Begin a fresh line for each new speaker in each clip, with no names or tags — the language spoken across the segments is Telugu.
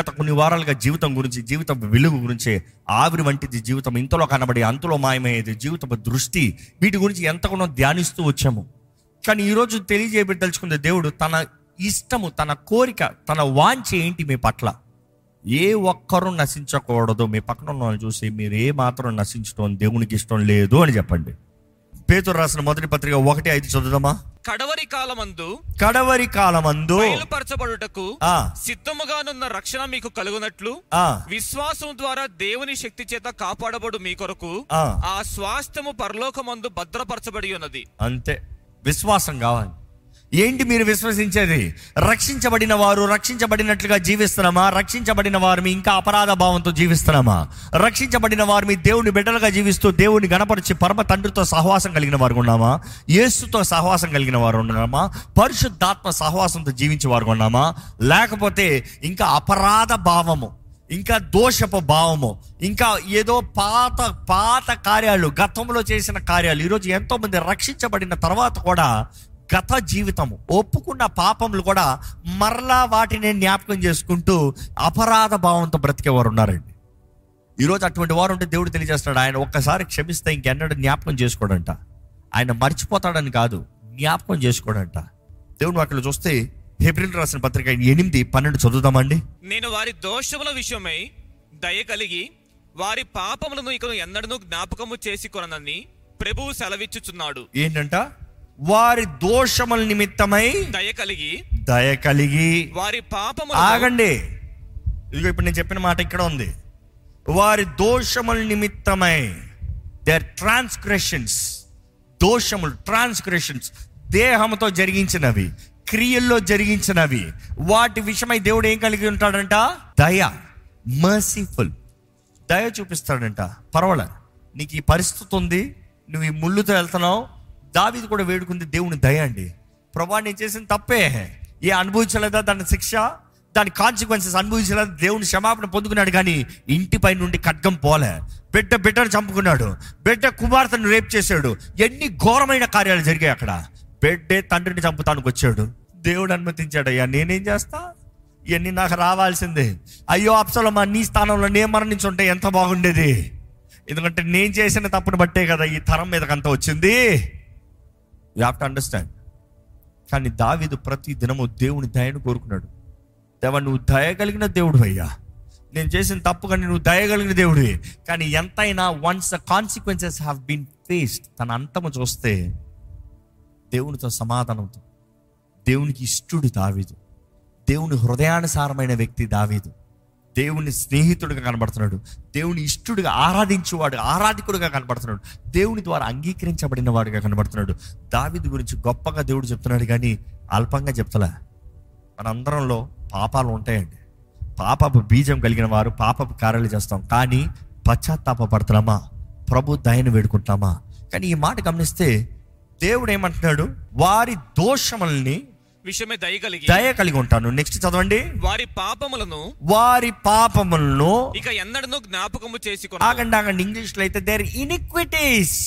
గత కొన్ని వారాలుగా జీవితం గురించి జీవితం వెలుగు గురించి ఆవిరి వంటిది జీవితం ఇంతలో కనబడి అంతలో మాయమయ్యేది జీవితం దృష్టి. వీటి గురించి ఎంతగానో ధ్యానిస్తూ వచ్చాము. కానీ ఈరోజు తెలియజేయబెట్టదలుచుకుంది దేవుడు తన ఇష్టము తన కోరిక తన వాంఛ ఏంటి మీ పట్ల? ఏ ఒక్కరూ నశించకూడదు. మీ పక్కన ఉన్న వాళ్ళని చూసి మీరు ఏ మాత్రం నశించడం దేవునికి ఇష్టం లేదు అని చెప్పండి. పేతురు రాసిన మొదటి పత్రిక ఒకటి ఐదు చదువుదామా?
కడవరి కాలమందు
కడవరి కాలమందు
బయలుపరచబడుటకు
ఆ,
సిద్ధముగానున్న రక్షణ మీకు కలుగునట్లు
ఆ,
విశ్వాసం ద్వారా దేవుని శక్తి చేత కాపాడబడు మీ కొరకు
ఆ.
ఆ స్వాస్థ్యము పరలోకమందు భద్రపరచబడి ఉన్నది.
అంతే. విశ్వాసం కావాలి. ఏంటి మీరు విశ్వసించేది? రక్షించబడిన వారు రక్షించబడినట్లుగా జీవిస్తున్నామా? రక్షించబడిన వారు మీ ఇంకా అపరాధ భావంతో జీవిస్తున్నామా? రక్షించబడిన వారు మీ దేవుని బిడ్డలుగా జీవిస్తూ దేవుని గణపరిచి పరమ తండ్రితో సహవాసం కలిగిన వారు ఉన్నామా? యేసుతో సహవాసం కలిగిన వారు ఉన్నామా? పరిశుద్ధాత్మ సహవాసంతో జీవించే వారు ఉన్నామా? లేకపోతే ఇంకా అపరాధ భావము ఇంకా దోషపు భావము ఇంకా ఏదో పాత పాత కార్యాలు గతంలో చేసిన కార్యాలు ఈరోజు ఎంతోమంది రక్షించబడిన తర్వాత కూడా గత జీవితము. ఒప్పుకున్న పాపములు కూడా మరలా వాటిని జ్ఞాపకం చేసుకుంటూ అపరాధ భావంతో బ్రతికేవారు ఉన్నారండి. ఈరోజు అటువంటి వారు ఉంటే దేవుడు తెలియజేస్తాడు ఆయన ఒక్కసారి క్షమిస్తే ఇంకెన్నడూ జ్ఞాపకం చేసుకోడంట. ఆయన మర్చిపోతాడని కాదు జ్ఞాపకం చేసుకోడంట. దేవుడు వాటిలో చూస్తే హెబ్రిల్ రాసిన పత్రిక ఎనిమిది పన్నెండు చదువుదామండి.
నేను వారి దోషముల విషయమై దయ కలిగి వారి పాపములను ఇకను ఎన్నడను జ్ఞాపకము చేసి కొననని ప్రభువు సెలవిచ్చుచున్నాడు.
ఏంటంట? వారి దోషముల నిమిత్తమై
దయ కలిగి
దయ కలిగి
వారి పాపము
ఆగండి. ఇదిగో ఇప్పుడు నేను చెప్పిన మాట ఇక్కడ ఉంది. వారి దోషముల నిమిత్తమై దేర్ ట్రాన్స్గ్రెషన్స్ దోషములు ట్రాన్స్గ్రెషన్స్ దేహంతో జరిగించినవి క్రియల్లో జరిగించినవి వాటి విషయమై దేవుడు ఏం కలిగి ఉంటాడంట? దయ మర్సిఫుల్ దయ చూపిస్తాడంట. పర్వాలే నీకు ఈ పరిస్థితి ఉంది. నువ్వు ఈ ముళ్ళుతో వెళ్తున్నావు. దావిది కూడా వేడుకుంది దేవుని దయ అండి. ప్రభా నేను చేసిన తప్పే. ఏ అనుభవించలేదా దాని శిక్ష? దాని కాన్సిక్వెన్సెస్ అనుభవించలేదు? దేవుని క్షమాపణ పొందుకున్నాడు కానీ ఇంటిపై నుండి ఖడ్గం పోలే. బిడ్డ బిడ్డను చంపుకున్నాడు. బిడ్డ కుమార్తెను రేప్ చేశాడు. ఎన్ని ఘోరమైన కార్యాలు జరిగాయి అక్కడ. బిడ్డే తండ్రిని చంపుతానికి వచ్చాడు. దేవుడు అనుమతించాడు అయ్యా నేనేం చేస్తా? ఇవన్నీ నాకు రావాల్సిందే. అయ్యో అప్సలమా నీ స్థానంలో నేను మరణించుంటే ఎంత బాగుండేది? ఎందుకంటే నేను చేసిన తప్పును బట్టే కదా ఈ తరం మీదకి అంత వచ్చింది. యూ హ్యావ్ టు అండర్స్టాండ్ కానీ దావీదు ప్రతి దినము దేవుని దయను కోరుకున్నాడు. దేవ నువ్వు దయ కలిగిన దేవుడు అయ్యా. నేను చేసిన తప్పుగా నువ్వు దయ కలిగిన దేవుడివి కానీ ఎంతైనా once the consequences have been faced తన అంతము చూస్తే దేవునితో సమాధానంతో దేవునికి ఇష్టుడు దావీదు. దేవుని హృదయానుసారమైన వ్యక్తి దావీదు. దేవుని స్నేహితుడిగా కనబడుతున్నాడు. దేవుని ఇష్టుడిగా ఆరాధించేవాడు ఆరాధికుడుగా కనబడుతున్నాడు. దేవుని ద్వారా అంగీకరించబడిన వాడిగా కనబడుతున్నాడు. దావిది గురించి గొప్పగా దేవుడు చెప్తున్నాడు కానీ అల్పంగా చెప్తలే? మనందరంలో పాపాలు ఉంటాయండి. పాపపు బీజం కలిగిన వారు పాపపు కార్యాలు చేస్తాం. కానీ పశ్చాత్తాప పడుతున్నామా ప్రభు దయను వేడుకుంటామా? కానీ ఈ మాట గమనిస్తే దేవుడు ఏమంటున్నాడు? వారి దోషముల్ని
విషయమే దయ కలిగి
దయ కలిగి ఉంటాను. నెక్స్ట్ చదవండి.
వారి పాపములను
వారి పాపములను
ఇక ఎన్నడను జ్ఞాపకము చేసి
ఆగండి ఆగండి. ఇంగ్లీష్లో అయితే దేర్ ఇనిక్విటీస్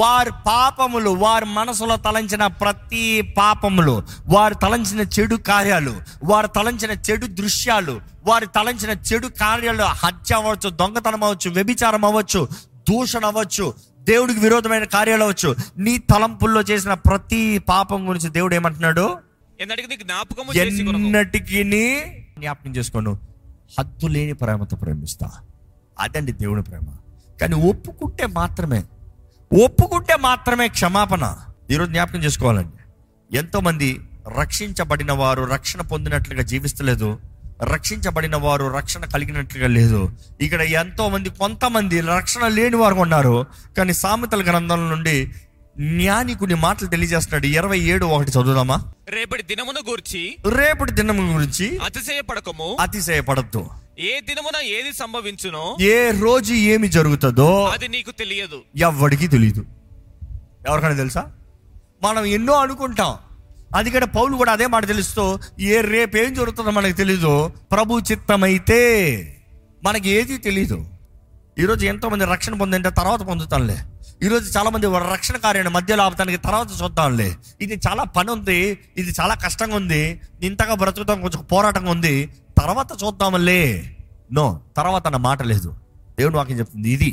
వారి పాపములు వారి మనసులో తలంచిన ప్రతి పాపములు వారు తలంచిన చెడు కార్యాలు వారు తలంచిన చెడు దృశ్యాలు వారు తలంచిన చెడు కార్యాలు హత్య అవ్వచ్చు దొంగతనం అవ్వచ్చు వ్యభిచారం అవ్వచ్చు దూషణ అవ్వచ్చు దేవుడికి విరోధమైన కార్యాలు అవ్వచ్చు. నీ తలంపుల్లో చేసిన ప్రతి పాపం గురించి దేవుడు ఏమంటున్నాడు?
ఎన్నటికి
జ్ఞాపకం చేసుకోను. హద్దు లేని ప్రేమతో ప్రేమిస్తా. అదండి దేవుని ప్రేమ. కానీ ఒప్పుకుంటే మాత్రమే ఒప్పుకుంటే మాత్రమే క్షమాపణ. ఈరోజు జ్ఞాపకం చేసుకోవాలండి. ఎంతోమంది రక్షించబడిన వారు రక్షణ పొందినట్లుగా జీవిస్తలేదు. రక్షించబడిన వారు రక్షణ కలిగినట్లుగా లేదు. ఇక్కడ ఎంతో మంది కొంతమంది రక్షణ లేని వారు ఉన్నారు. కానీ సామెతల గ్రంథం నుండి జ్ఞానికుని మాటలు తెలియజేస్తున్నాడు. ఇరవై ఏడు ఒకటి చదువుదామా?
రేపటి దినమును గూర్చి
రేపటి దినం గురించి
అతిశయపడకము.
అతిశయపడద్దు.
ఏ దినమున ఏది సంభవించునో
ఏ రోజు ఏమి జరుగుతుందో
అది నీకు తెలియదు.
ఎవరికి తెలియదు ఎవరికైనా తెలుసా? మనం ఎన్నో అనుకుంటాం. అది కూడా పౌలు కూడా అదే మాట తెలుస్తూ ఏ రేపు ఏం జరుగుతుందో మనకు తెలీదు ప్రభు చిత్తమైతే మనకి ఏది తెలీదు. ఈరోజు ఎంతోమంది రక్షణ పొందంటే తర్వాత పొందుతాంలే ఈరోజు చాలామంది రక్షణ కార్యాన్ని మధ్యలో ఆపుతానికి తర్వాత చూద్దాంలే. ఇది చాలా పని ఉంది ఇది చాలా కష్టంగా ఉంది ఇంతగా బ్రతుకుతాం కొంచెం పోరాటంగా ఉంది తర్వాత చూద్దాంలే నో తర్వాత అన్న మాట లేదు. దేవుడు వాక్యం చెప్తుంది ఇది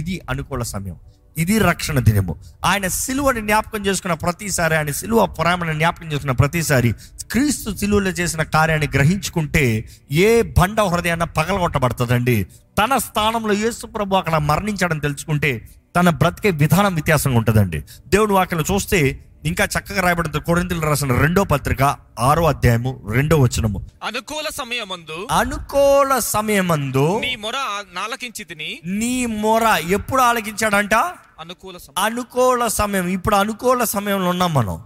ఇది అనుకూల సమయం. ఇది రక్షణ దినము. ఆయన సిలువని జ్ఞాపకం చేసుకున్న ప్రతిసారి ఆయన సిలువ పురాణని జ్ఞాపకం చేసుకున్న ప్రతిసారి క్రీస్తు సిలువలో చేసిన కార్యాన్ని గ్రహించుకుంటే ఏ బండ హృదయాన్న పగలగొట్టబడుతుందండి. తన స్థానంలో యేసు ప్రభు అక్కడ మరణించడం తెలుసుకుంటే తన బ్రతికే విధానం వ్యత్యాసంగా ఉంటుందండి. దేవుడు వాక్యలో చూస్తే ఇంకా చక్కగా రాయబడింది కొరింతలు రాసిన రెండో పత్రిక ఆరో అధ్యాయము రెండో వచనము.
అనుకూల సమయమందు
అనుకూల సమయమందు
నీ మొర నాలకించి తిని
నీ మొర ఎప్పుడు ఆలకించాడంట?
అనుకూల సమయం.
అనుకూల సమయం. ఇప్పుడు అనుకూల సమయంలో ఉన్నాం మనం.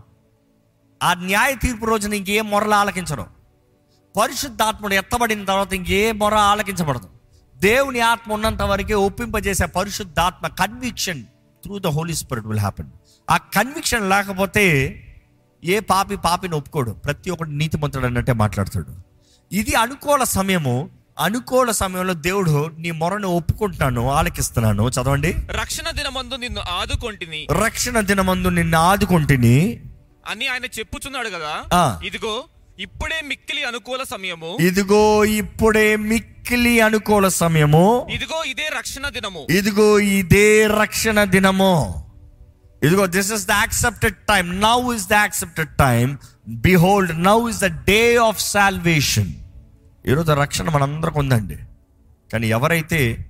ఆ న్యాయ తీర్పు రోజున ఇంకే మొరలు ఆలకించడం పరిశుద్ధాత్ముడు ఎత్తబడిన తర్వాత ఇంకే మొర ఆలకించబడదు. దేవుని ఆత్మ ఉన్నంత వరకే ఒప్పింపజేసే పరిశుద్ధాత్మ conviction through the Holy Spirit will happen ఆ కన్విక్షన్ లేకపోతే ఏ పాపి పాపిని ఒప్పుకోడు. ప్రతి ఒక్కటి నీతిమంతుడు అన్నట్టే మాట్లాడతాడు. ఇది అనుకూల సమయము. అనుకూల సమయంలో దేవుడు నీ మొరను ఒప్పుకుంటున్నాను ఆలకిస్తున్నాను. చదవండి.
రక్షణ దినమందు నిన్ను ఆదుకొంటిని.
రక్షణ దినమందు నిన్ను ఆదుకుంటుని.
అని ఆయన చెప్పుచున్నాడు కదా. ఇదిగో ఇప్పుడే మిక్కిలి అనుకూల సమయము.
ఇదిగో ఇప్పుడే మిక్కిలి అనుకూల సమయము.
ఇదిగో ఇదే రక్షణ దినము.
ఇదిగో ఇదే రక్షణ దినము. ఇదిగో this is the accepted time now is the accepted time behold now is the day of salvation ఈరోజు రక్షణ మనందరికి ఉందండి. కానీ ఎవరైతే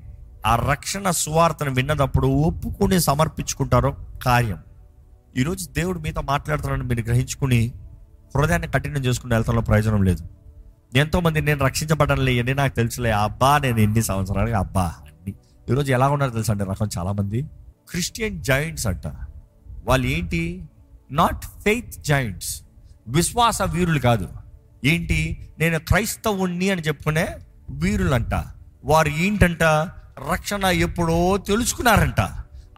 ఆ రక్షణ సువార్తను విన్నదప్పుడు ఒప్పుకుని సమర్పించుకుంటారో కార్యం. ఈరోజు దేవుడు మీతో మాట్లాడుతున్నాడని మీరు గ్రహించుకుని హృదయాన్ని కఠినం చేసుకుని వెళ్తాలో ప్రయోజనం లేదు. ఎంతోమంది నేను రక్షించబడడం లేని నాకు తెలుసులే అబ్బా నేను ఎన్ని సంవత్సరాలుగా అబ్బా అన్ని ఈరోజు ఎలా ఉన్నారో తెలుసా అండి రకం చాలామంది? క్రిస్టియన్ జాయింట్స్ అంట. వాళ్ళు ఏంటి? Not faith giants. విశ్వాస వీరులు కాదు. ఏంటి? నేను క్రైస్తవుణ్ణి అని చెప్పుకునే వీరులంట. వారు ఏంటంట? రక్షణ ఎప్పుడో తెలుసుకున్నారంట.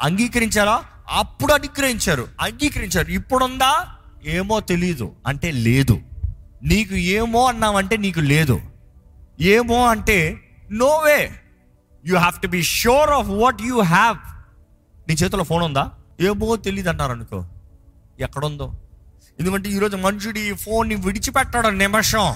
అంగీకరించారా? అప్పుడు అనుగ్రహించారు. అంగీకరించారు. ఇప్పుడుందా? ఏమో తెలీదు. అంటే లేదు. నీకు ఏమో అన్నావంటే నీకు లేదు. ఏమో అంటే no way you have to be sure of what you have నీ చేతిలో ఫోన్ ఉందా? ఏమో తెలియదు అన్నారు అనుకో ఎక్కడుందో? ఎందుకంటే ఈరోజు మనుషుడు ఈ ఫోన్ని విడిచిపెట్టాడు నిమిషం.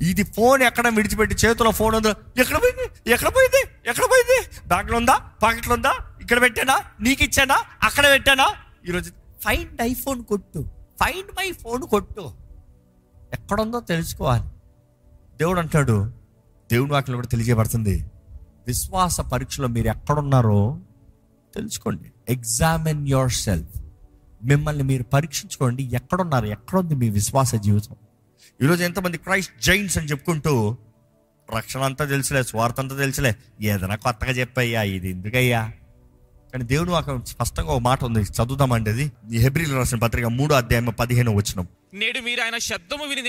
ఇది ఫోన్ ఎక్కడ విడిచిపెట్టి చేతిలో ఫోన్ ఉందో ఎక్కడ పోయింది? ఎక్కడ పోయింది? ఎక్కడ పోయింది? బ్యాగ్లో ఉందా? పాకెట్లో ఉందా? ఇక్కడ పెట్టానా? నీకు ఇచ్చానా? అక్కడ పెట్టానా? ఈరోజు ఫైండ్ ఐఫోన్ కొట్టు. ఫైండ్ మై ఫోన్ కొట్టు. ఎక్కడుందో తెలుసుకోవాలి. దేవుడు అంటాడు దేవుని వాక్యం కూడా తెలియజేయబడుతుంది. విశ్వాస పరీక్షలో మీరు ఎక్కడున్నారో తెలుసుకోండి. ఎగ్జామిన్ యువర్ సెల్ఫ్ మిమ్మల్ని మీరు పరీక్షించుకోండి. ఎక్కడున్నారు? ఎక్కడుంది మీ విశ్వాస జీవితం? ఈరోజు ఎంతమంది క్రైస్ట్ జైన్స్ అని చెప్పుకుంటూ రక్షణ అంతా తెలుసులే స్వార్థ అంతా తెలుసులే. ఏదైనా కొత్తగా చెప్పయ్యా ఇది ఎందుకయ్యా? కానీ దేవుడు మాకు స్పష్టంగా ఒక మాట ఉంది. చదువుదామండి అది. హెబ్రిల్ రాసిన పత్రిక మూడో అధ్యాయం పదిహేను వచ్చిన
నేడు మీరు ఆయన శబ్దము విని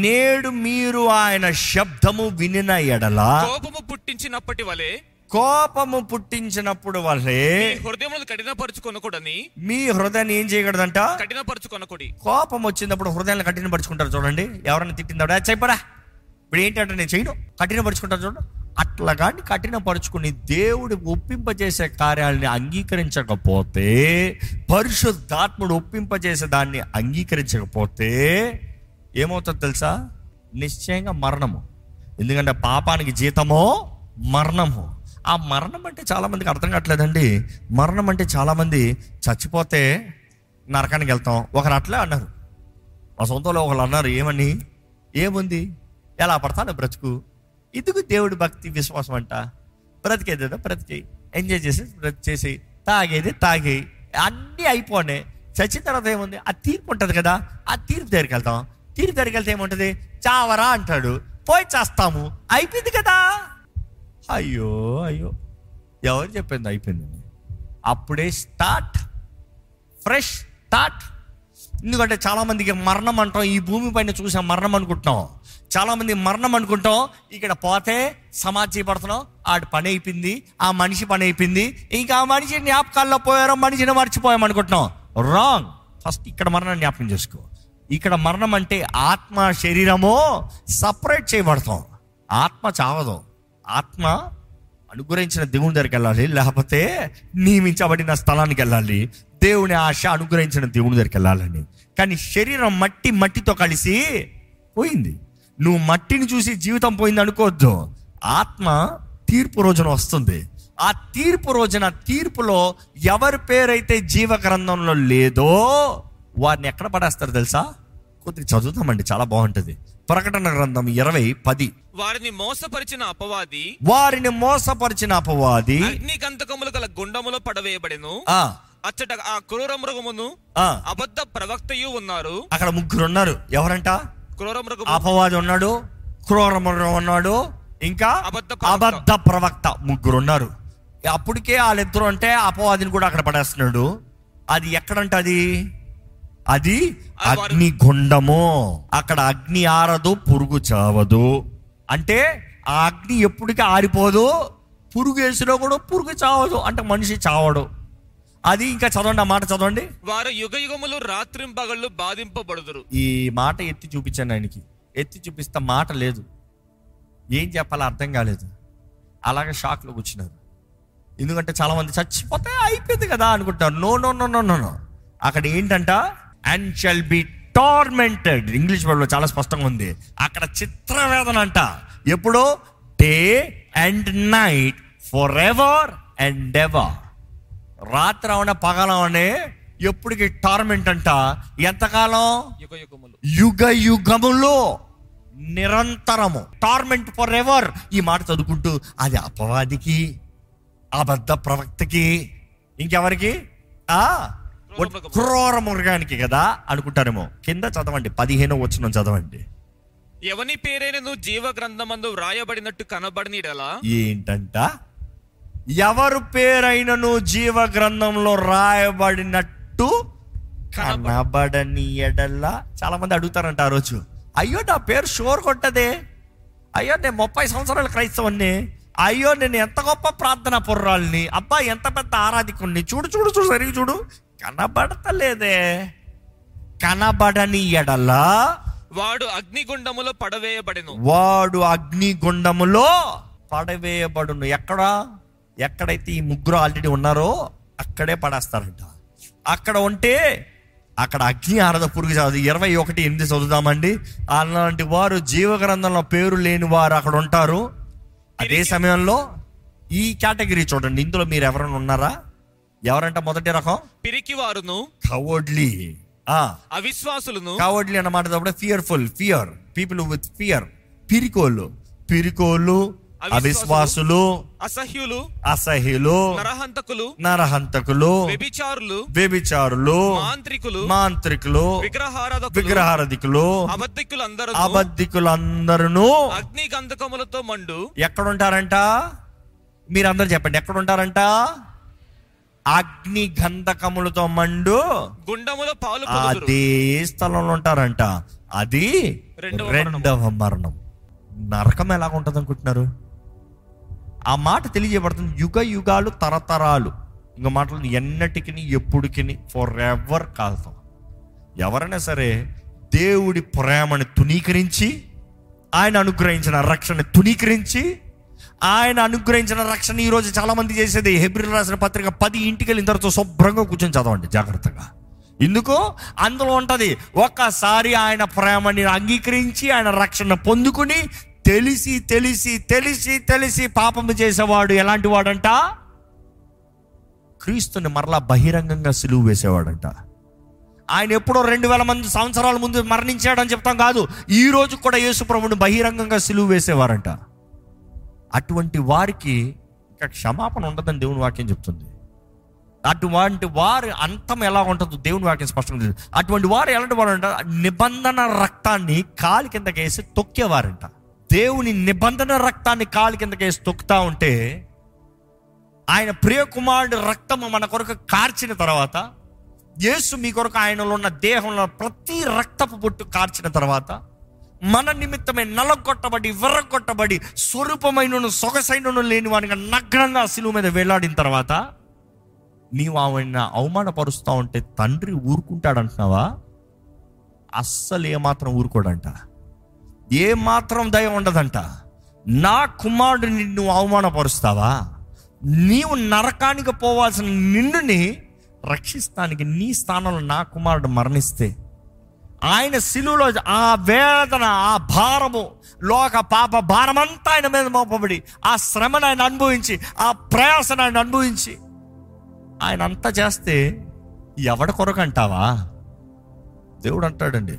నేడు మీరు ఆయన శబ్దము వినిన ఎడల
కోపము పుట్టించినప్పటి వలె
కోపము పుట్టించినప్పుడు
మీ హృదయములను కఠినపరుచుకొనకూడని
మీ హృదయాన్ని ఏం చేయకూడదంట
కఠినపరుచుకొనకుడి.
కోపం వచ్చినప్పుడు హృదయాన్ని కఠినపరుచుకుంటారు చూడండి. ఎవరైనా తిట్టిందాడా చెప్పరా ఇప్పుడు ఏంటంటే నేను చేయను. కఠినపరుచుకుంటారు చూడండి అట్లా కానీ కఠినపరుచుకుని దేవుడు ఒప్పింపజేసే కార్యాలని అంగీకరించకపోతే పరిశుద్ధాత్ముడు ఒప్పింపజేసే దాన్ని అంగీకరించకపోతే ఏమవుతుంది తెలుసా? నిశ్చయంగా మరణము. ఎందుకంటే పాపానికి జీతమో మరణము. ఆ మరణం అంటే చాలామందికి అర్థం కావట్లేదండి. మరణం అంటే చాలామంది చచ్చిపోతే నరకానికి వెళ్తాం. ఒకరు అట్లే అన్నారు. మా సొంతంలో ఒకరు అన్నారు ఏమని ఏముంది? ఎలా పడతాను బ్రతుకు? ఎందుకు దేవుడి భక్తి విశ్వాసం అంట. బ్రతికేదేదో బ్రతికేయి ఎంజాయ్ చేసి బ్రతి చేసి. తాగేది తాగేయి అన్నీ అయిపోయినాయి చచ్చిన తర్వాత ఏముంది? ఆ తీర్పు ఉంటుంది కదా. ఆ తీర్పు దగ్గరికి వెళ్తాం. తీర్పు దగ్గరికి వెళ్తే ఏముంటుంది? చావరా అంటాడు. పోయి చేస్తాము. అయిపోయింది కదా. అయ్యో అయ్యో. ఎవరు చెప్పింది? అయిపోయింది. అప్పుడే స్టార్ట్ ఫ్రెష్ స్టార్ట్ ఎందుకంటే చాలామందికి మరణం అంటాం. ఈ భూమి పైన చూసాం మరణం అనుకుంటున్నాం. చాలామంది మరణం అనుకుంటాం. ఇక్కడ పోతే సమాధి చేయబడుతున్నాం. ఆడి పని అయిపోయింది. ఆ మనిషి పని అయిపోయింది. ఇంకా ఆ మనిషి జ్ఞాపకాల్లో పోయారో మనిషిని మర్చిపోయాం అనుకుంటున్నాం. రాంగ్ ఫస్ట్ ఇక్కడ మరణం జ్ఞాపకం చేసుకో. ఇక్కడ మరణం అంటే ఆత్మ శరీరము సపరేట్ చేయబడతాం. ఆత్మ చావదు. ఆత్మ అనుగ్రహించిన దేవుని దగ్గరికి వెళ్ళాలి లేకపోతే నియమించబడిన స్థలానికి వెళ్ళాలి. దేవుని ఆశ అనుగ్రహించిన దేవుని దగ్గరికి వెళ్ళాలని. కానీ శరీరం మట్టి మట్టితో కలిసి పోయింది. నువ్వు మట్టిని చూసి జీవితం పోయింది అనుకోవద్దు. ఆత్మ తీర్పు రోజున వస్తుంది. ఆ తీర్పు రోజున తీర్పులో ఎవరి పేరైతే జీవ గ్రంథంలో లేదో వారిని ఎక్కడ పడేస్తారు తెలుసా? కొద్దిగా చదువుతామండి చాలా బాగుంటుంది. ప్రకటన గ్రంథం ఇరవై పది.
వారిని మోసపరిచిన అపవాది
వారిని మోసపరిచిన అపవాది
అగ్ని గంధకములు గల గుండములో పడవేయబడెను.
ఆ.
అచ్చట ఆ క్రూర మృగమును
ఆ.
అబద్ధ ప్రవక్తయు ఉన్నారు.
అక్కడ ముగ్గురు ఉన్నారు. ఎవరంట?
క్రూర మృగము.
అపవాది ఉన్నాడు క్రూరమృగం ఉన్నాడు ఇంకా
అబద్ధ ప్రవక్త.
అబద్ధ ప్రవక్త ముగ్గురు ఉన్నారు. అప్పటికే వాళ్ళిద్దరు అంటే అపవాదిని కూడా అక్కడ పడేస్తున్నాడు. అది ఎక్కడంట అది అగ్ని గుండము అక్కడ అగ్ని ఆరదు పురుగు చావదు. అంటే ఆ అగ్ని ఎప్పటికీ ఆరిపోదు? పురుగు వేసినా కూడా పురుగు చావదు. అంటే మనిషి చావడు. అది ఇంకా చదవండి ఆ మాట చదవండి.
వారు యుగ యుగములు రాత్రింపగళ్ళు బాధింపబడుదురు.
ఈ మాట ఎత్తి చూపించాను ఆయనకి. ఎత్తి చూపిస్తే మాట లేదు. ఏం చెప్పాలో అర్థం కాలేదు. అలాగే షాక్లో కూర్చున్నారు. ఎందుకంటే చాలా మంది చచ్చిపోతే అయిపోయింది కదా అనుకుంటారు. No no no no no. అక్కడ ఏంటంట? And shall be tormented English వర్డ్లో చాలా స్పష్టంగా ఉంది. అక్కడ చిత్రవేదన అంట. ఎప్పుడు? Day and night for ever and ever. రాత్రి అవనే పగలవనే ఎప్పటికి టార్మెంట్ అంట? ఎంతకాలం?
యుగ యుగములు.
యుగ యుగములో. నిరంతరము. టార్మెంట్ ఫర్ ఎవర్ ఈ మాట చదువుకుంటూ అది అపవాదికి అబద్ధ ప్రవక్తకి ఇంకెవరికి? ఆ. క్రూర మృగానికి కదా అనుకుంటారేమో. కింద చదవండి పదిహేను వచ్చిన చదవండి.
ఎవని పేరైనను జీవ గ్రంథమందు వ్రాయబడినట్టు కనబడినలా
ఏంటంట? ఎవరు పేరైనను జీవ గ్రంథంలో రాయబడినట్టు కనబడని ఎడల్లా చాలా మంది అడుగుతారంట ఆ రోజు. అయ్యో నా పేరు షోర్ కొట్టదే. అయ్యో నేను ముప్పై సంవత్సరాల క్రైస్తవుని అయ్యో నేను ఎంత గొప్ప ప్రార్థన పుర్రాల్ని. అబ్బా ఎంత పెద్ద ఆరాధికుణ్ణి. చూడు చూడు చూడు సరిగ్గా చూడు. కనబడతలేదే. కనబడని ఎడలా
వాడు అగ్నిగుండములో పడవేయబడెను.
వాడు అగ్నిగుండములో పడవేయబడును. ఎక్కడ? ఎక్కడైతే ఈ ముగ్గురు ఆల్రెడీ ఉన్నారో అక్కడే పడేస్తారంట. అక్కడ ఉంటే అక్కడ అగ్ని ఆరద పురుగు చావదు ఇరవై ఒకటి ఎనిమిది చదువుదామండి. అలాంటి వారు జీవ గ్రంథంలో పేరు లేని వారు అక్కడ ఉంటారు. అదే సమయంలో ఈ కేటగిరీ చూడండి. ఇందులో మీరు ఎవరైనా ఉన్నారా? ఎవరంట మొదటి రకం?
పిరికి వారును
కవోడ్లీ ఆ.
అవిశ్వాసులను.
కావడ్లీ అన్నమాట fearful fear people with fear పిరికోళ్ళు పిరికోళ్ళు అవిశ్వాసులు
అసహ్యులు
అసహ్యులు
నరహంతకులు
నరహంతకులు
వ్యభిచారులు
వ్యభిచారులు
మాంత్రికులు
మాంత్రికులు
విగ్రహారాధకులు
విగ్రహారధికులు
అబద్ధికులందరూ
అబద్ధికులందరూ
అగ్ని గంధకములతో మండు.
ఎక్కడుంటారంట? మీరందరూ చెప్పండి. ఎక్కడుంటారంట? అగ్ని గంధకములతో మండు
గుండములో పాలు
అదే స్థలంలో ఉంటారంట. అది రెండవ మరణం. నరకం ఎలాగ ఉంటుంది అనుకుంటున్నారు ఆ మాట తెలియజేయబడుతుంది. యుగ యుగాలు తరతరాలు. ఇంకో మాటలు ఎన్నటికి ఎప్పుడుకి ఫర్ ఎవర్ కాల్తాం ఎవరైనా సరే దేవుడి ప్రేమని తునీకరించి ఆయన అనుగ్రహించిన రక్షణ తునీకరించి ఆయన అనుగ్రహించిన రక్షణ ఈరోజు చాలా మంది చేసేది. హెబ్రిల్ రాసిన పత్రిక పది ఇంటికి వెళ్ళిన తర్వాత శుభ్రంగా కూర్చొని చదవండి జాగ్రత్తగా. ఎందుకు? అందులో ఉంటుంది ఒక్కసారి ఆయన ప్రేమని అంగీకరించి ఆయన రక్షణ పొందుకుని తెలిసి తెలిసి తెలిసి తెలిసి పాపము చేసేవాడు ఎలాంటి వాడంట? క్రీస్తుని మరలా బహిరంగంగా సిలువు వేసేవాడంట. ఆయన ఎప్పుడో రెండు వేల మంది సంవత్సరాల ముందు మరణించాడని చెప్తాం కాదు ఈ రోజు కూడా యేసు ప్రభుని బహిరంగంగా సిలువు వేసేవారంట. అటువంటి వారికి ఇంకా క్షమాపణ ఉండదని దేవుని వాక్యం చెప్తుంది. అటువంటి వారి అంతం ఎలా ఉంటుందో దేవుని వాక్యం స్పష్టంగా తెలుసు అటువంటి వారు ఎలాంటి వారు అంట? నిబంధన రక్తాన్ని కాలి కిందకేసి తొక్కేవారంట. దేవుని నిబంధన రక్తాన్ని కాలి కిందకేసి తొక్కుతా ఉంటే ఆయన ప్రియకుమారుడి రక్తము మన కొరకు కార్చిన తర్వాత యేసు మీ కొరకు ఆయనలో ఉన్న దేహంలో ప్రతి రక్తపు బొట్టు కార్చిన తర్వాత మన నిమిత్తమే నలగొట్టబడి విర్రగొట్టబడి స్వరూపమైన సొగసైనను లేని వానిగా నగ్నంగా సిలువు మీద వేలాడిన తర్వాత నీవు ఆవిడ అవమానపరుస్తా ఉంటే తండ్రి ఊరుకుంటాడంటున్నావా? అస్సలు ఏమాత్రం ఊరుకోడంట. ఏమాత్రం దయ ఉండదంట. నా కుమారుడిని నువ్వు అవమానపరుస్తావా? నీవు నరకానికి పోవాల్సిన నిన్నుని రక్షిస్తానికి నీ స్థానంలో నా కుమారుడు మరణిస్తే ఆయన శిలువలో ఆ వేదన ఆ భారము లోక పాప భారమంతా ఆయన మీద మోపబడి ఆ శ్రమను ఆయన అనుభవించి ఆ ప్రయాసను ఆయన అనుభవించి ఆయన అంతా చేస్తే ఎవడ కొరకు అంటావా దేవుడు అంటాడండి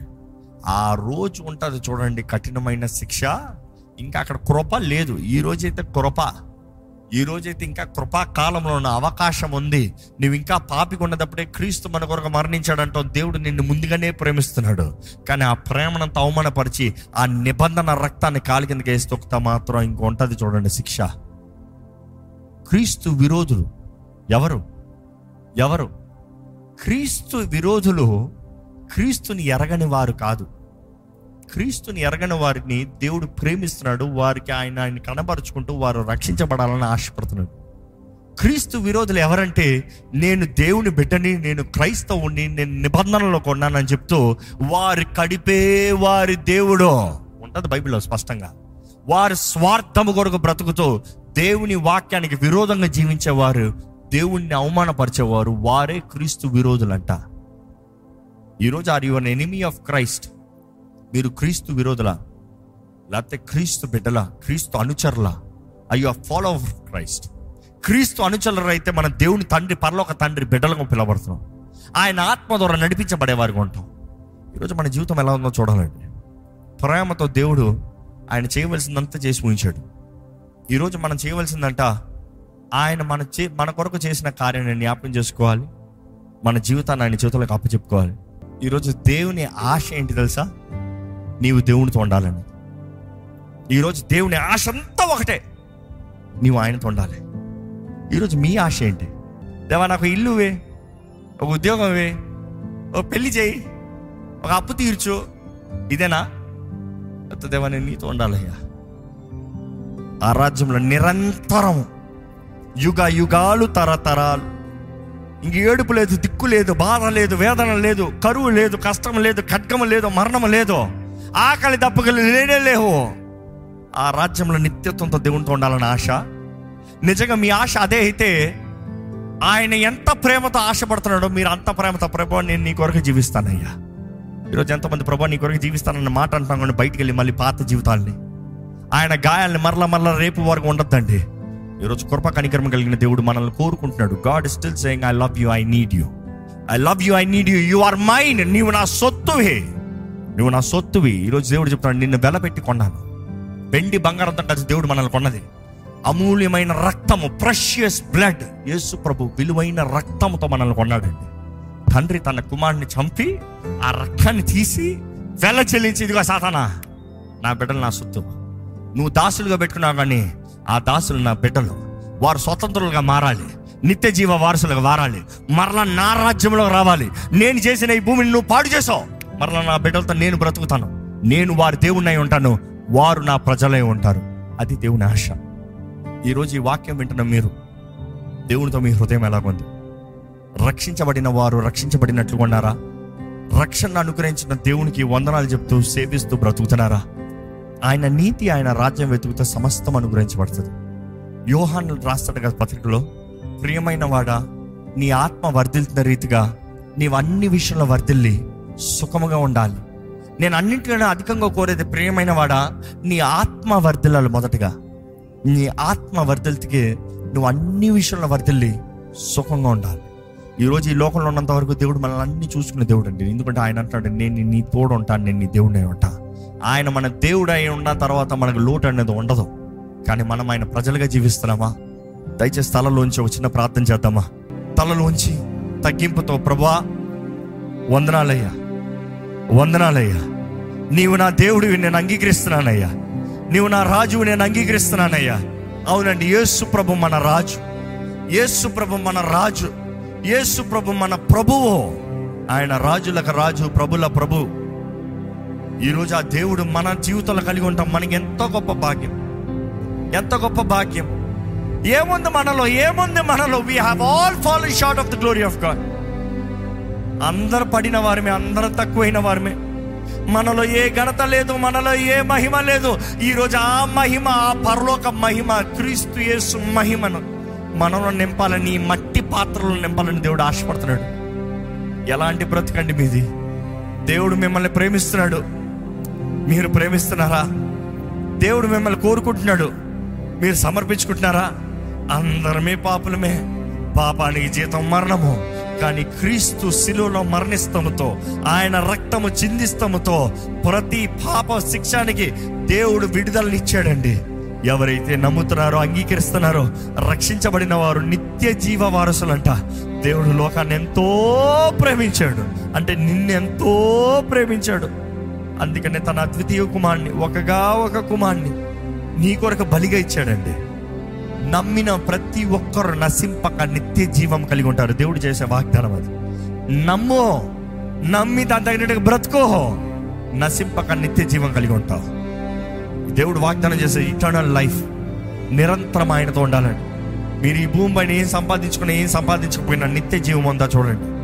ఆ రోజు ఉంటుంది చూడండి కఠినమైన శిక్ష ఇంకా అక్కడ కృప లేదు. ఈ రోజైతే కృప. ఈ రోజైతే ఇంకా కృపా కాలంలో ఉన్న అవకాశం ఉంది. నువ్వు ఇంకా పాపిగా ఉన్నదప్పుడే క్రీస్తు మన కొరకు మరణించాడంటో దేవుడు నిన్ను ముందుగానే ప్రేమిస్తున్నాడు. కానీ ఆ ప్రేమనంత అవమానపరిచి ఆ నిబంధన రక్తాన్ని కాలి కిందకి వేసి తొక్కుతా మాత్రం ఇంకో ఉంటుంది చూడండి శిక్ష. క్రీస్తు విరోధులు ఎవరు? ఎవరు? క్రీస్తు విరోధులు క్రీస్తుని ఎరగని వారు కాదు. క్రీస్తుని ఎరగని వారిని దేవుడు ప్రేమిస్తున్నాడు. వారికి ఆయన ఆయన కనబరుచుకుంటూ వారు రక్షించబడాలని ఆశపడుతున్నాడు. క్రీస్తు విరోధులు ఎవరంటే నేను దేవుని బిడ్డని నేను క్రైస్తవుని నేను నిబంధనలో కొన్నానని చెప్తూ వారి కడిపే వారి దేవుడు. ఉంటుంది బైబిల్లో స్పష్టంగా. వారి స్వార్థము కొరకు బ్రతుకుతూ దేవుని వాక్యానికి విరోధంగా జీవించేవారు దేవుణ్ణి అవమానపరిచేవారు వారే క్రీస్తు విరోధులంట. ఈరోజు are your enemy of Christ. మీరు క్రీస్తు విరోధులా? లేకపోతే క్రీస్తు బిడ్డలా? క్రీస్తు అనుచరులా? ఆర్ ఫాలో ఆఫ్ క్రైస్ట్ క్రీస్తు అనుచరులు అయితే మన దేవుని తండ్రి పరలోక తండ్రి బిడ్డలకు పిలవడుతున్నాం ఆయన ఆత్మ ద్వారా నడిపించబడేవారుగా ఉంటాం. ఈరోజు మన జీవితం ఎలా ఉందో చూడాలండి. ప్రేమతో దేవుడు ఆయన చేయవలసిందంతా చేసి ముగించాడు ఈరోజు మనం చేయవలసిందంట ఆయన మన చే మన కొరకు చేసిన కార్యాన్ని జ్ఞాపకం చేసుకోవాలి. మన జీవితాన్ని ఆయన చేతులకు అప్పచెప్పుకోవాలి. ఈరోజు దేవుని ఆశ ఏంటి తెలుసా? నీవు దేవునితో ఉండాలని ఈరోజు దేవుని ఆశ అంతా ఒకటే. నీవు ఆయనతో ఉండాలి ఈరోజు మీ ఆశ ఏంటి? దేవా నాకు ఇల్లు వే ఒక ఉద్యోగం వే ఒక పెళ్ళి చేయి ఒక అప్పు తీర్చు. ఇదేనా? అత్త దేవా నేను నీతో ఉండాలయ్యా ఆ రాజ్యంలో నిరంతరం యుగ యుగాలు తరతరాలు. ఇంక ఏడుపు లేదు దిక్కు లేదు బాధ లేదు వేదన లేదు కరువు లేదు కష్టం లేదు ఖడ్గము లేదు మరణం లేదు. ఆకలి దప్పకలు లేనే లేవు. ఆ రాజ్యంలో నిత్యత్వంతో దేవునితో ఉండాలని ఆశ. నిజంగా మీ ఆశ అదే అయితే ఆయన ఎంత ప్రేమతో ఆశపడుతున్నాడో మీరు అంత ప్రేమతో ప్రభా నేను నీ కొరకు జీవిస్తానయ్యా. ఈరోజు ఎంతమంది ప్రభా నీ కొరకు జీవిస్తానన్న మాట అంటున్నాం కానీ బయటికి వెళ్ళి మళ్ళీ పాత జీవితాల్ని. ఆయన గాయాల్ని మరల మరల రేపు వరకు ఉండొద్దండి. ఈరోజు కృప కనికరం కలిగిన దేవుడు మనల్ని కోరుకుంటున్నాడు. God still saying I love you I need you I love you I need you you are mine నీవు నా సొత్తువే నువ్వు నా సొత్తువి. ఈరోజు దేవుడు చెప్తాడు నిన్ను వెలపెట్టి కొన్నాను. వెండి బంగారంతో కలిసి దేవుడు మనల్ని కొన్నది. అమూల్యమైన రక్తము ప్రెషియస్ బ్లడ్ యేసు ప్రభు విలువైన రక్తముతో మనల్ని కొన్నాడండి. తండ్రి తన కుమారుని చంపి ఆ రక్తాన్ని తీసి వెల చెల్లించి ఇదిగో సాతానా నా బిడ్డలు నా సొత్తు. నువ్వు దాసులుగా పెట్టుకున్నావు కానీ ఆ దాసులు నా బిడ్డలు. వారు స్వతంత్రులుగా మారాలి. నిత్య జీవ వారసులుగా మారాలి మరలా నా రాజ్యంలో రావాలి. నేను చేసిన ఈ భూమిని నువ్వు పాడు చేసావు. మరలా నా బిడ్డలతో నేను బ్రతుకుతాను. నేను వారి దేవుణ్ణి ఉంటాను. వారు నా ప్రజలై ఉంటారు. అది దేవుని ఆశ. ఈరోజు ఈ వాక్యం వింటున్న మీరు దేవునితో మీ హృదయం ఎలాగుంది? రక్షించబడిన వారు రక్షించబడినట్లు ఉన్నారా? రక్షణ అనుగ్రహించిన దేవునికి వందనాలు చెప్తూ సేవిస్తూ బ్రతుకుతున్నారా? ఆయన నీతి ఆయన రాజ్యం వెతుకుతూ సమస్తం అనుగ్రహించబడుతుంది. యోహాను రాస్తాడు కదా పత్రికలో ప్రియమైన వాడా నీ ఆత్మ వర్ధిల్తున్న రీతిగా నీవన్ని విషయంలో వర్ధిల్లి సుఖముగా ఉండాలి. నేను అన్నింటిలోనే అధికంగా కోరేది ప్రియమైన వాడా నీ ఆత్మ వర్ధిల్లాలి మొదటగా. నీ ఆత్మ వర్ధిల్తికి నువ్వు అన్ని విషయంలో వర్ధిల్లి సుఖంగా ఉండాలి. ఈరోజు ఈ లోకంలో ఉన్నంత వరకు దేవుడు మనల్ని అన్ని చూసుకునే దేవుడు అండి. ఎందుకంటే ఆయన అంటాడు నేను నీ తోడు ఉంటాను నేను నీ దేవుడే ఉంటా. ఆయన మన దేవుడు అయి ఉన్న తర్వాత మనకు లోటు అనేది ఉండదు. కానీ మనం ఆయన ప్రజలుగా జీవిస్తున్నామా? దయచేసి తలలోంచి ఒక చిన్న ప్రార్థన చేద్దామా? తలలోంచి తగ్గింపుతో ప్రభా వందనాలయ్యా. వందనాలయ్యా. నీవు నా దేవుడివి నేను అంగీకరిస్తున్నానయ్యా. నీవు నా రాజువు నేను అంగీకరిస్తున్నానయ్యా. అవునండి యేసు ప్రభు మన రాజు. యేసు ప్రభు మన రాజు. యేసు ప్రభు మన ప్రభువు. ఆయన రాజులకు రాజు ప్రభుల ప్రభు. ఈరోజు ఆ దేవుడు మన జీవితంలో కలిగి ఉంటాం. మనకి ఎంతో గొప్ప భాగ్యం. ఎంత గొప్ప భాగ్యం. ఏముంది మనలో? ఏముంది మనలో? We have all follow short of the glory of God అందరు పడిన వారమే అందరు తక్కువైన వారమే. మనలో ఏ ఘనత లేదు మనలో ఏ మహిమ లేదు. ఈరోజు ఆ మహిమ ఆ పరలోక మహిమ క్రీస్తు యేసు మహిమను మనలో నింపాలని మట్టి పాత్రలు నింపాలని దేవుడు ఆశపడుతున్నాడు. ఎలాంటి బ్రతకండి మీది? దేవుడు మిమ్మల్ని ప్రేమిస్తున్నాడు. మీరు ప్రేమిస్తున్నారా? దేవుడు మిమ్మల్ని కోరుకుంటున్నాడు. మీరు సమర్పించుకుంటున్నారా? అందరమే పాపులమే. పాపానికి జీతం మరణము. కానీ క్రీస్తు శిలువలో మరణిస్తముతో ఆయన రక్తము చిందిస్తముతో ప్రతి పాప శిక్షానికి దేవుడు విడుదలనిచ్చాడండి. ఎవరైతే నమ్ముతున్నారో అంగీకరిస్తున్నారో రక్షించబడిన వారు నిత్య జీవ వారసులంట. దేవుడు లోకాన్ని ఎంతో ప్రేమించాడు. అంటే నిన్నెంతో ప్రేమించాడు. అందుకనే తన అద్వితీయ కుమార్ని ఒకగా ఒక కుమార్ని నీ కొరకు బలిగా ఇచ్చాడండి. నమ్మిన ప్రతి ఒక్కరు నశింపక నిత్య జీవం కలిగి ఉంటారు. దేవుడు చేసే వాగ్దానం అది. నమ్ము నమ్మి దాని తగినట్టుగా బ్రతుకో. నశింపక నిత్య జీవం కలిగి ఉంటావు. దేవుడు వాగ్దానం చేసే ఇటర్నల్ లైఫ్ నిరంతరం ఆయనతో ఉండాలండి. మీరు ఈ భూమి పైన ఏం సంపాదించుకుని ఏం సంపాదించకపోయినా నిత్య జీవం ఉందా చూడండి.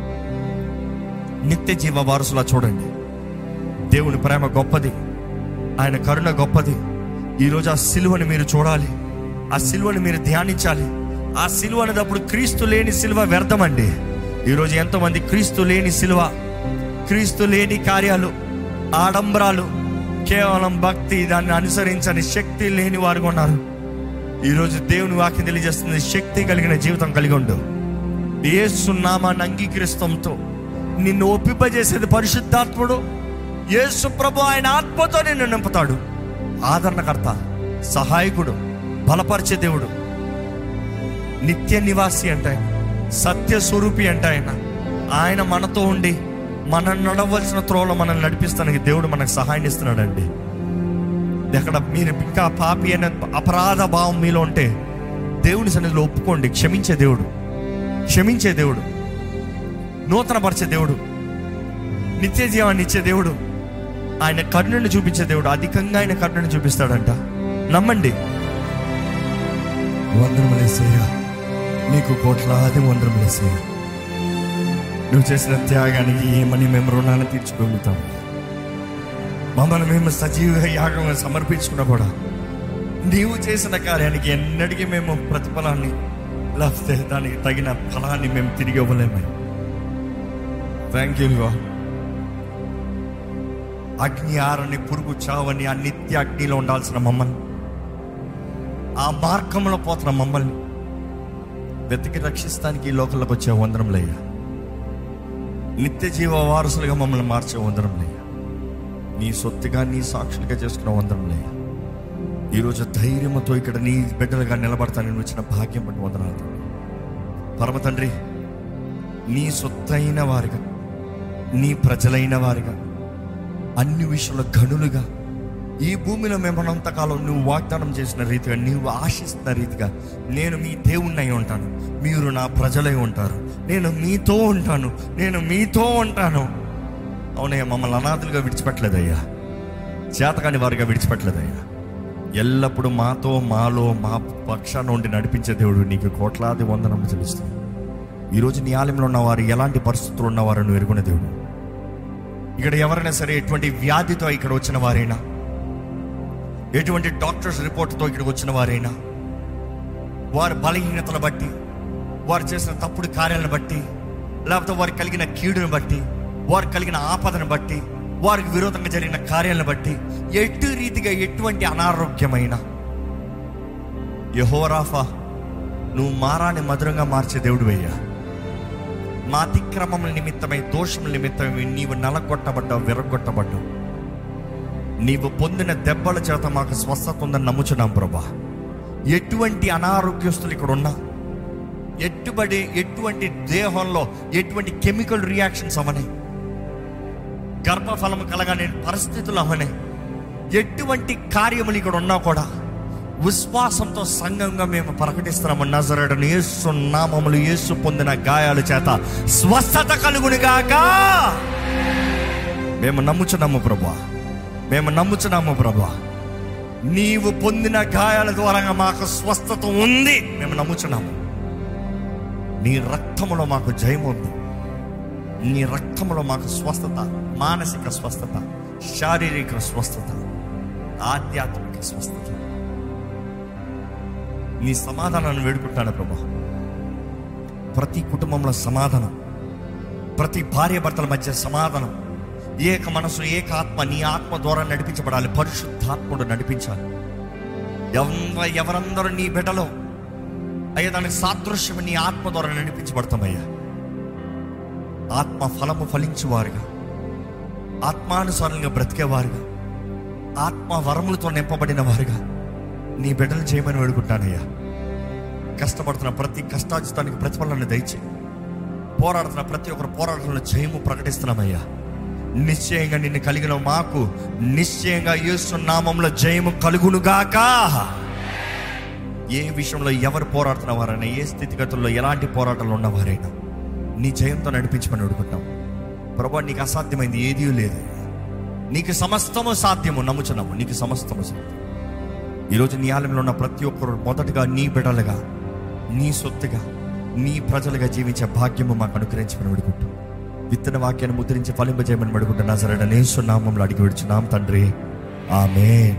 నిత్య జీవ వారసులా చూడండి. దేవుని ప్రేమ గొప్పది. ఆయన కరుణ గొప్పది. ఈరోజు ఆ సిలువని మీరు చూడాలి. ఆ సిలువను మీరు ధ్యానించాలి. ఆ సిలువ అనేటప్పుడు క్రీస్తు లేని సిలువ వ్యర్థమండి. ఈరోజు ఎంతోమంది క్రీస్తు లేని సిలువ క్రీస్తు లేని కార్యాలు ఆడంబరాలు కేవలం భక్తి దాన్ని అనుసరించని శక్తి లేని వారు ఉన్నారు. ఈరోజు దేవుని వాక్యం తెలియజేస్తుంది శక్తి కలిగిన జీవితం కలిగి ఉండు. ఏసునామాన్ని అంగీకరిస్తంతో నిన్ను ఒప్పింపజేసేది పరిశుద్ధాత్ముడు. యేసు ప్రభు ఆయన ఆత్మతో నిన్ను నింపుతాడు. ఆదరణకర్త సహాయకుడు బలపరిచే దేవుడు. నిత్య నివాసి అంటే ఆయన. సత్య స్వరూపి అంటే ఆయన. ఆయన మనతో ఉండి మనం నడవలసిన త్రోవలో మనల్ని నడిపిస్తానికి దేవుడు మనకు సహాయం ఇస్తున్నాడండి ఎక్కడ మీరు ఇంకా పాపి అనే అపరాధ భావం మీలో ఉంటే దేవుని సన్నిధిలో ఒప్పుకోండి. క్షమించే దేవుడు. క్షమించే దేవుడు. నూతనపరిచే దేవుడు. నిత్య జీవాన్ని ఇచ్చే దేవుడు. ఆయన కరుణను చూపించే దేవుడు. అధికంగా ఆయన కరుణను చూపిస్తాడంట. నమ్మండి. వందరములేసేయ నీకు కోట్లాది వందరములేసేయ నువ్వు చేసిన త్యాగానికి ఏమని మేము రుణాన్ని తీర్చుకోగలుగుతాం మమ్మల్ని మేము సజీవ యాగంగా సమర్పించుకున్నా కూడా నీవు చేసిన కార్యానికి ఎన్నటికీ మేము ప్రతిఫలాన్ని లేకపోతే దానికి తగిన ఫలాన్ని మేము తిరిగి ఇవ్వలేము. థ్యాంక్ యూ అగ్ని ఆరని పురుగు చావని అనిత్య అగ్నిలో ఉండాల్సిన మమ్మల్ని ఆ మార్గంలో పోతున్న మమ్మల్ని వెతికి రక్షిస్తానికి ఈ లోకంలోకి వచ్చే వందరంలయ్యా నిత్య జీవ వారసులుగా మమ్మల్ని మార్చే వందరంలయ్యా నీ సొత్తుగా నీ సాక్షులుగా చేసుకున్న వందరంలయ్యా ఈరోజు ధైర్యంతో ఇక్కడ నీ బిడ్డలుగా నిలబడతానని వచ్చిన భాగ్యం పట్టి వందనాలు పరమ తండ్రి నీ సొత్తైన వారిగా నీ ప్రజలైన వారిగా అన్ని విషయంలో గనులుగా ఈ భూమిలో మేమనంతకాలం నువ్వు వాగ్దానం చేసిన రీతిగా నీవు ఆశిస్తున్న రీతిగా నేను మీ దేవుణ్ణి అయి ఉంటాను. మీరు నా ప్రజలై ఉంటారు. నేను మీతో ఉంటాను. నేను మీతో ఉంటాను. అవునయ్య మమ్మల్ని అనాథులుగా విడిచిపెట్టలేదయ్యా. చేతకాని వారిగా విడిచిపెట్టలేదయ్యా. ఎల్లప్పుడూ మాతో మాలో మా పక్షాన ఉండి నడిపించే దేవుడు నీకు కోట్లాది వందనం చెల్లిస్తుంది ఈరోజు నీ ఆలయంలో ఉన్నవారు ఎలాంటి పరిస్థితులు ఉన్నవారు నువ్వు ఎరుగున్న దేవుడు? ఇక్కడ ఎవరైనా సరే ఎటువంటి వ్యాధితో ఇక్కడ వచ్చిన వారైనా ఎటువంటి డాక్టర్స్ రిపోర్ట్తో ఇక్కడికి వచ్చిన వారైనా వారి బలహీనతను బట్టి వారు చేసిన తప్పుడు కార్యాలను బట్టి లేకపోతే వారు కలిగిన కీడును బట్టి వారు కలిగిన ఆపదను బట్టి వారికి విరోధంగా జరిగిన కార్యాలను బట్టి ఎటు రీతిగా ఎటువంటి అనారోగ్యమైన యహోరాఫా నువ్వు మారాన్ని మధురంగా మార్చే దేవుడు అయ్యా మా అతిక్రమముల నిమిత్తమై దోషముల నిమిత్తమై నీవు నలగొట్టబడ్డావు విరగొట్టబడ్డావు. నీవు పొందిన దెబ్బల చేత మాకు స్వస్థత ఉందని నమ్ముచున్నాం ప్రభా. ఎటువంటి అనారోగ్యస్తులు ఇక్కడ ఉన్నా ఎట్టుబడి ఎటువంటి దేహంలో ఎటువంటి కెమికల్ రియాక్షన్స్ అవనే. గర్భఫలం కలగని పరిస్థితులు అవనే. ఎటువంటి కార్యములు ఇక్కడ ఉన్నా కూడా విశ్వాసంతో సంఘంగా మేము ప్రకటిస్తున్నాము. నజరడను యేసు నామములు యేసు పొందిన గాయాల చేత స్వస్థత కలుగునిగాక. మేము నమ్ముచున్నాము ప్రభా. మేము నమ్ముచున్నాము ప్రభా. నీవు పొందిన గాయాల ద్వారా మాకు స్వస్థత ఉంది. మేము నమ్ముచున్నాము. నీ రక్తములో మాకు జయం ఉంది. నీ రక్తములో మాకు స్వస్థత మానసిక స్వస్థత శారీరక స్వస్థత ఆధ్యాత్మిక స్వస్థత. నీ సమాధానాన్ని వేడుకుంటాను ప్రభా. ప్రతి కుటుంబంలో సమాధానం ప్రతి భార్య భర్తల మధ్య సమాధానం ఏక మనసు ఏక ఆత్మ నీ ఆత్మ ద్వారా నడిపించబడాలి. పరిశుద్ధాత్ముడు నడిపించాలి. ఎవ ఎవరందరూ నీ బిడ్డలో అయ్యా దానికి సాదృశ్యం నీ ఆత్మ ద్వారా నడిపించబడతామయ్యా. ఆత్మ ఫలము ఫలించువారుగా. ఆత్మానుసారంగా బ్రతికేవారుగా. ఆత్మ వరములతో నింపబడిన వారుగా. నీ బిడ్డలు చేయమని వేడుకుంటానయ్యా కష్టపడుతున్న ప్రతి కష్టాజితానికి ప్రతిఫలాన్ని దయచే పోరాడుతున్న ప్రతి ఒక్కరు పోరాటంలో జయము ప్రకటిస్తున్నామయ్యా. నిశ్చయంగా నిన్ను కలిగిన మాకు నిశ్చయంగా యేసు నామంలో జయము కలుగునుగాక. ఏ విషయంలో ఎవరు పోరాడుతున్న వారైనా ఏ స్థితిగతుల్లో ఎలాంటి పోరాటాలు ఉన్నవారైనా నీ జయంతో నడిపించమని అడుగుతాం ప్రభా నీకు అసాధ్యమైంది ఏదీ లేదు. నీకు సమస్తము సాధ్యము నమ్ముచున్నాము. నీకు సమస్తము సాధ్యం. ఈరోజు నీ ఆలయంలో ఉన్న ప్రతి ఒక్కరు మొదటగా నీ బిడలుగా నీ సొత్తుగా నీ ప్రజలుగా జీవించే భాగ్యము మాకు అనుగ్రహించమని వేడుకుంటాం విత్తన వాక్యాన్ని ముద్రించి ఫలింపజేయమని వేడుకుంటున్నా సరే నేసు నామంలో అడిగి విడుచున్నాం తండ్రి. ఆమె